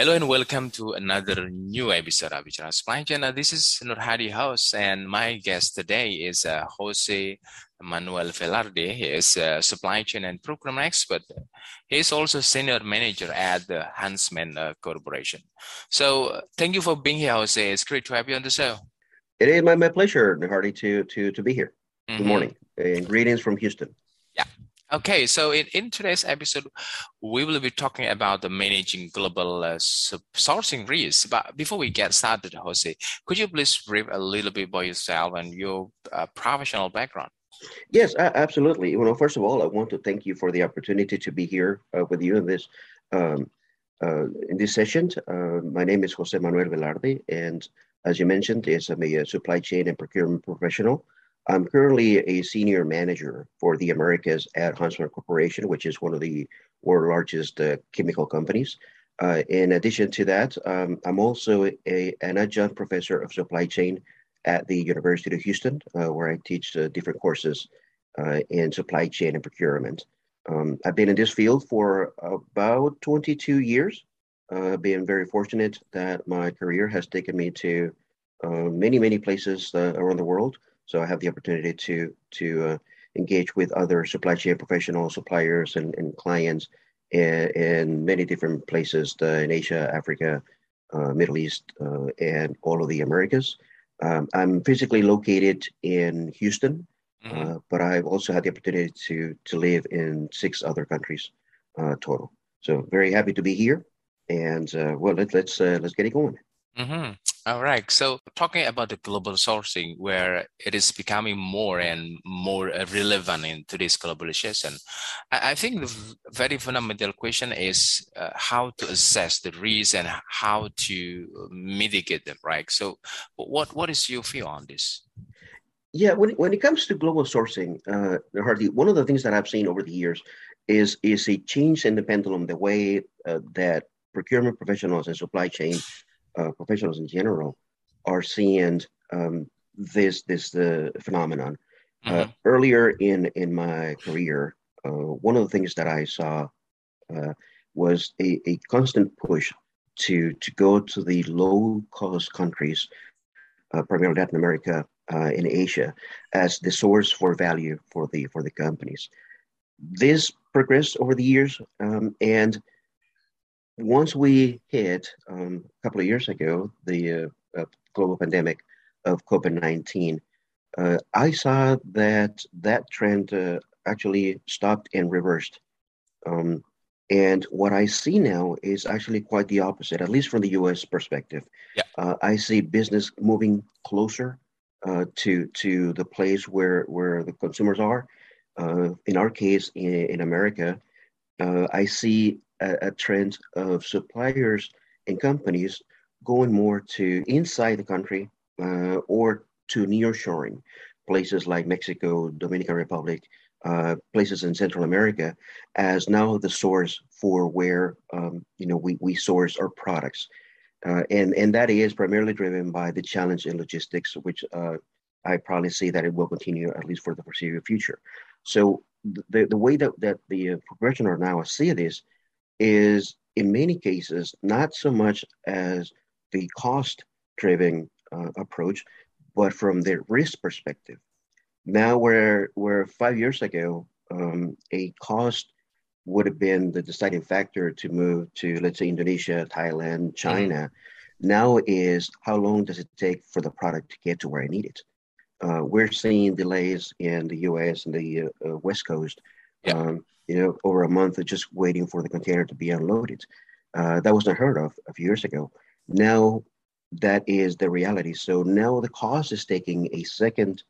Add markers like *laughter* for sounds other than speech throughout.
Hello and welcome to another new episode of Bicara Supply Chain. This is Nur Hadi House, and my guest today is uh, Jose Manuel Velarde. He is a supply chain and procurement expert. He is also senior manager at the Huntsman uh, Corporation. So, uh, thank you for being here, Jose. It's great to have you on the show. It is my, my pleasure, Hardy, to to to be here. Mm-hmm. Good morning, and greetings from Houston. Okay, so in, in today's episode, we will be talking about the managing global uh, sourcing risks. But before we get started, Jose, could you please brief a little bit about yourself and your uh, professional background? Yes, absolutely. Well, first of all, I want to thank you for the opportunity to be here uh, with you in this um, uh, in this session. Uh, my name is Jose Manuel Velarde, and as you mentioned, I'm a supply chain and procurement professional. I'm currently a senior manager for the Americas at Huntsman Corporation, which is one of the world's largest uh, chemical companies. Uh, in addition to that, um, I'm also a, an adjunct professor of supply chain at the University of Houston, uh, where I teach uh, different courses uh, in supply chain and procurement. Um, I've been in this field for about 22 years, being very fortunate that my career has taken me to many, many places around the world. So I have the opportunity to to uh, engage with other supply chain professionals, suppliers, and, and clients in, in, many different places uh, in Asia, Africa, uh, Middle East, uh, and all of the Americas. Um, I'm physically located in Houston, mm-hmm. Uh, but I've also had the opportunity to to live in six other countries uh, total. So very happy to be here, and well, let, let's let's get it going. Mm-hmm. All right. So, talking about the global sourcing, where it is becoming more and more uh, relevant in today's globalization, I, think the very fundamental question is uh, how to assess the risks and how to mitigate them. Right. So, what what is your view on this? Yeah, when, when it comes to global sourcing, uh, Hardy, one of the things that I've seen over the years is is a change in the pendulum, the way uh, that procurement professionals and supply chain uh, professionals in general are seeing um, this this uh, phenomenon. Uh, mm-hmm. earlier in in my career, uh, one of the things that I saw uh, was a, a constant push to to go to the low cost countries, primarily Latin America in Asia, as the source for value for the for the companies. This progressed over the years, um, and once we hit um, a couple of years ago the uh, uh, global pandemic of COVID 19, uh, I saw that that trend uh, actually stopped and reversed. Um, and what I see now is actually quite the opposite, at least from the US perspective. Yeah. Uh, I see business moving closer uh, to, to the place where, where the consumers are. in our case, in, in America, I see a, a trend of suppliers and companies going more to inside the country uh, or to nearshoring places like Mexico, Dominican Republic, uh, places in Central America, as now the source for where um, you know we, we source our products, uh, and and that is primarily driven by the challenge in logistics, which uh, I probably see that it will continue at least for the foreseeable future. So the the way that that the uh, progression are now see this is in many cases not so much as the cost driven uh, approach, but from the risk perspective. Now, where, where five years ago, um, a cost would have been the deciding factor to move to, let's say, Indonesia, Thailand, China, mm-hmm. now is how long does it take for the product to get to where I need it? Uh, we're seeing delays in the US and the uh, West Coast. Yeah. Um, you know, over a month of just waiting for the container to be unloaded. Uh, that was unheard of a few years ago. Now that is the reality. So now the cost is taking a second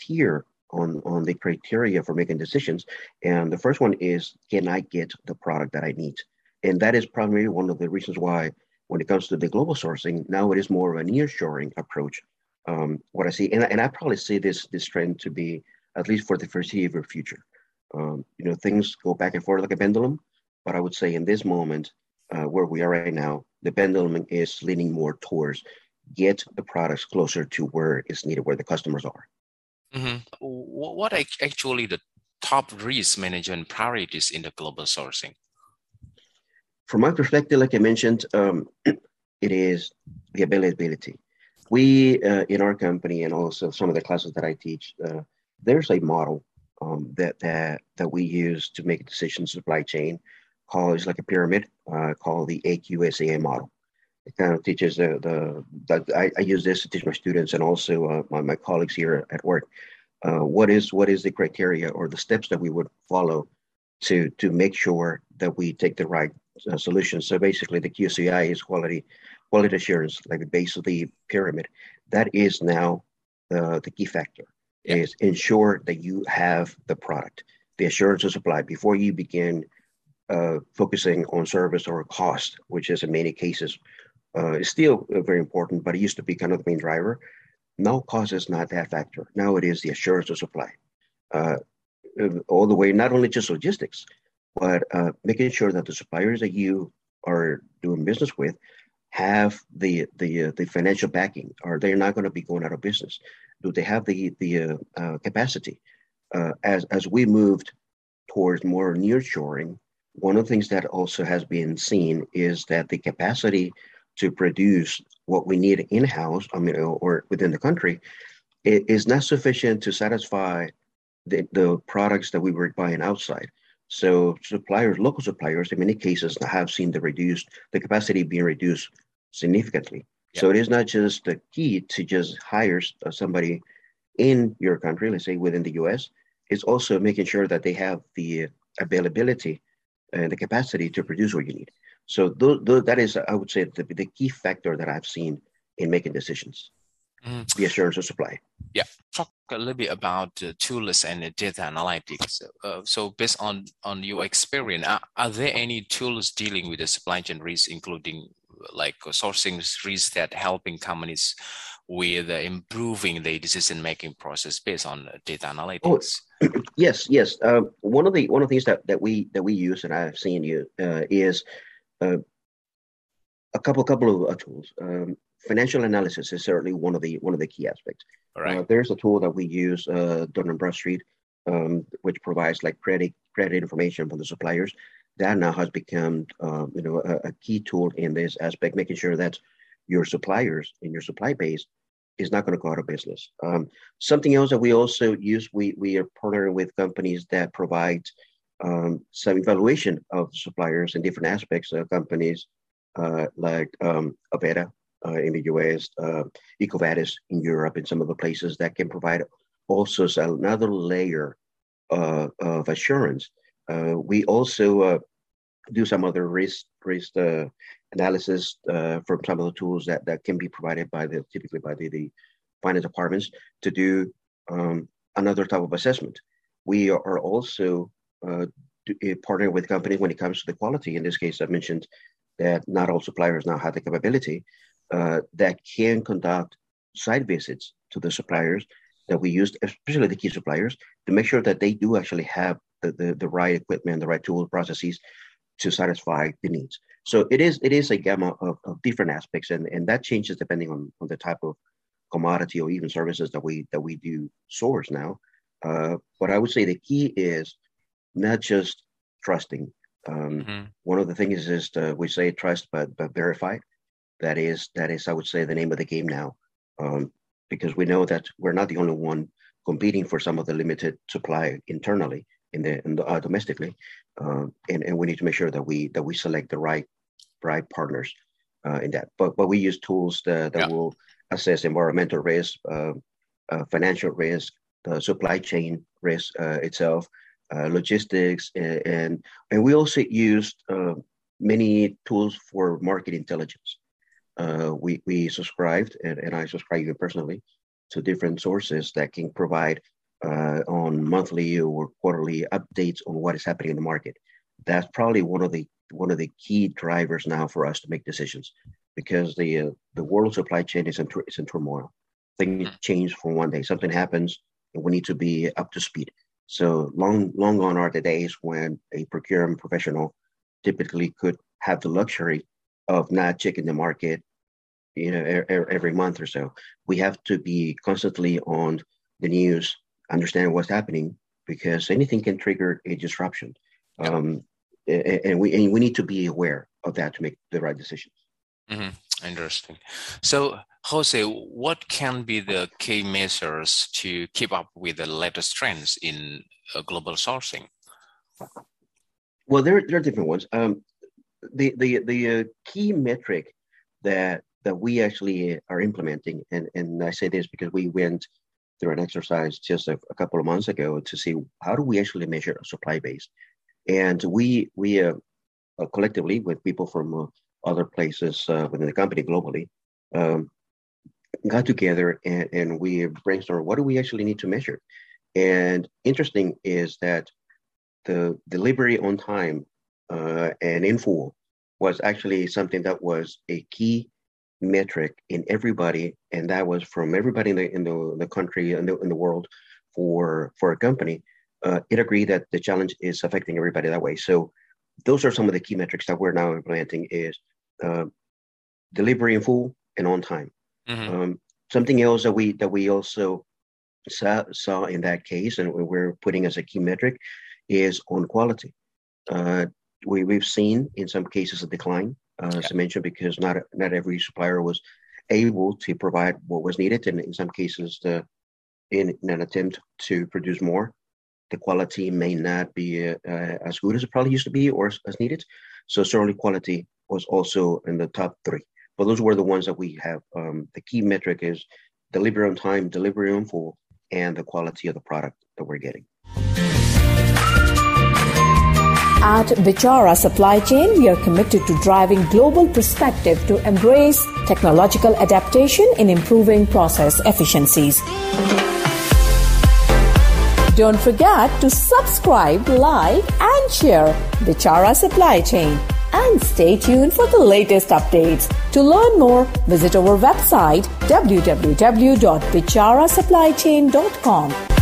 tier on on the criteria for making decisions. And the first one is, can I get the product that I need? And that is primarily one of the reasons why, when it comes to the global sourcing, now it is more of a nearshoring approach. Um, what I see, and, and I probably see this this trend to be at least for the foreseeable future. Um, you know, things go back and forth like a pendulum, but I would say in this moment uh, where we are right now, the pendulum is leaning more towards get the products closer to where it's needed, where the customers are. Mm-hmm. What are actually the top risk management priorities in the global sourcing? From my perspective, like I mentioned, um, *clears throat* it is the availability. We uh, in our company and also some of the classes that I teach, uh, there's a model um, that that that we use to make decisions supply chain called it's like a pyramid uh, called the AQSAA model. It kind of teaches the the that I, I, use this to teach my students and also uh, my, my colleagues here at work. Uh, what is what is the criteria or the steps that we would follow to to make sure that we take the right uh, solution? So basically, the QCI is quality quality assurance, like the base of the pyramid. That is now the the key factor is ensure that you have the product, the assurance of supply before you begin uh, focusing on service or cost, which is in many cases uh, is still very important, but it used to be kind of the main driver. Now cost is not that factor. Now it is the assurance of supply. Uh, all the way, not only just logistics, but uh, making sure that the suppliers that you are doing business with have the the uh, the financial backing, or they're not going to be going out of business do they have the the uh, uh, capacity? Uh, as as we moved towards more nearshoring, one of the things that also has been seen is that the capacity to produce what we need in house, I mean, or within the country, is not sufficient to satisfy the, the products that we were buying outside. So suppliers, local suppliers, in many cases, have seen the reduced the capacity being reduced significantly. So it is not just the key to just hire uh, somebody in your country, let's say within the US, it's also making sure that they have the availability and the capacity to produce what you need. So th- th- that is, I would say, the, the key factor that I've seen in making decisions. Mm. The assurance of supply. Yeah, talk a little bit about uh, tools and data analytics. Uh, so, based on on your experience, are, are there any tools dealing with the supply chain risk, including like sourcing risk that helping companies with uh, improving the decision making process based on data analytics. Oh, *clears throat* yes, yes. Uh, one of the one of the things that, that we that we use and I've seen you uh, is uh, a couple couple of uh, tools. Um, financial analysis is certainly one of the one of the key aspects. All right. Uh, there's a tool that we use, uh, Dun & Bradstreet, um, which provides like credit credit information from the suppliers that now has become uh, you know a, a, key tool in this aspect, making sure that your suppliers in your supply base is not going to go out of business. Um, something else that we also use, we we are partnering with companies that provide um, some evaluation of suppliers in different aspects of companies uh, like um, Avetta uh, in the US, uh, EcoVadis in Europe, and some of the places that can provide also another layer uh, of assurance we also uh, do some other risk risk uh, analysis from some of the tools that, that can be provided by the typically by the, the finance departments to do um, another type of assessment. We are also uh, partnering with companies when it comes to the quality. In this case, I mentioned that not all suppliers now have the capability uh, that can conduct site visits to the suppliers that we use, especially the key suppliers, to make sure that they do actually have the, the, the right equipment, the right tools, processes to satisfy the needs. So it is it is a gamma of, of different aspects, and, and that changes depending on, on the type of commodity or even services that we that we do source now. Uh, but I would say the key is not just trusting. Um, mm-hmm. One of the things is to, we say trust but but verify. That is that is I would say the name of the game now, um, because we know that we're not the only one competing for some of the limited supply internally in the, in the uh, domestically, uh, and and we need to make sure that we that we select the right right partners uh, in that. But but we use tools that, that yeah. will assess environmental risk, uh, uh, financial risk, the supply chain risk uh, itself, logistics, and and we also used many tools for market intelligence. we we subscribed, and, and I subscribe even personally to different sources that can provide uh, on monthly or quarterly updates on what is happening in the market. That's probably one of the one of the key drivers now for us to make decisions, because the uh, the world supply chain is in, is in turmoil. Things change from one day. Something happens, and we need to be up to speed. So long long gone are the days when a procurement professional typically could have the luxury of not checking the market, you know, every month or so. We have to be constantly on the news, understand what's happening, because anything can trigger a disruption. Um, and we and we need to be aware of that to make the right decisions. Mm-hmm. Interesting. So, Jose, what can be the key measures to keep up with the latest trends in uh, global sourcing? Well, there, there are different ones. Um, the the the uh, key metric that that we actually are implementing, and and I say this because we went through an exercise just a, a couple of months ago to see how do we actually measure a supply base, and we we uh, uh, collectively with people from uh, other places uh, within the company globally. Um, got together and, and we brainstormed what do we actually need to measure and interesting is that the delivery on time uh, and in full was actually something that was a key metric in everybody, and that was from everybody in the in the, the country and the, in the world for for a company. Uh, it agreed that the challenge is affecting everybody that way. So those are some of the key metrics that we're now implementing is uh, delivery in full and on time. Mm-hmm. Um, something else that we that we also saw, saw in that case, and we're putting as a key metric, is on quality. Uh, we, we've seen in some cases a decline, uh, yeah. as I mentioned, because not not every supplier was able to provide what was needed, and in some cases, the in, in an attempt to produce more, the quality may not be uh, as good as it probably used to be or as, as, needed. So certainly, quality was also in the top three. But those were the ones that we have. Um, the key metric is delivery on time, delivery on full, and the quality of the product that we're getting. At Bicara Supply Chain, we are committed to driving global perspective to embrace technological adaptation in improving process efficiencies. Don't forget to subscribe, like, and share Bicara Supply Chain. And stay tuned for the latest updates. To learn more, visit our website www.bicarasupplychain.com.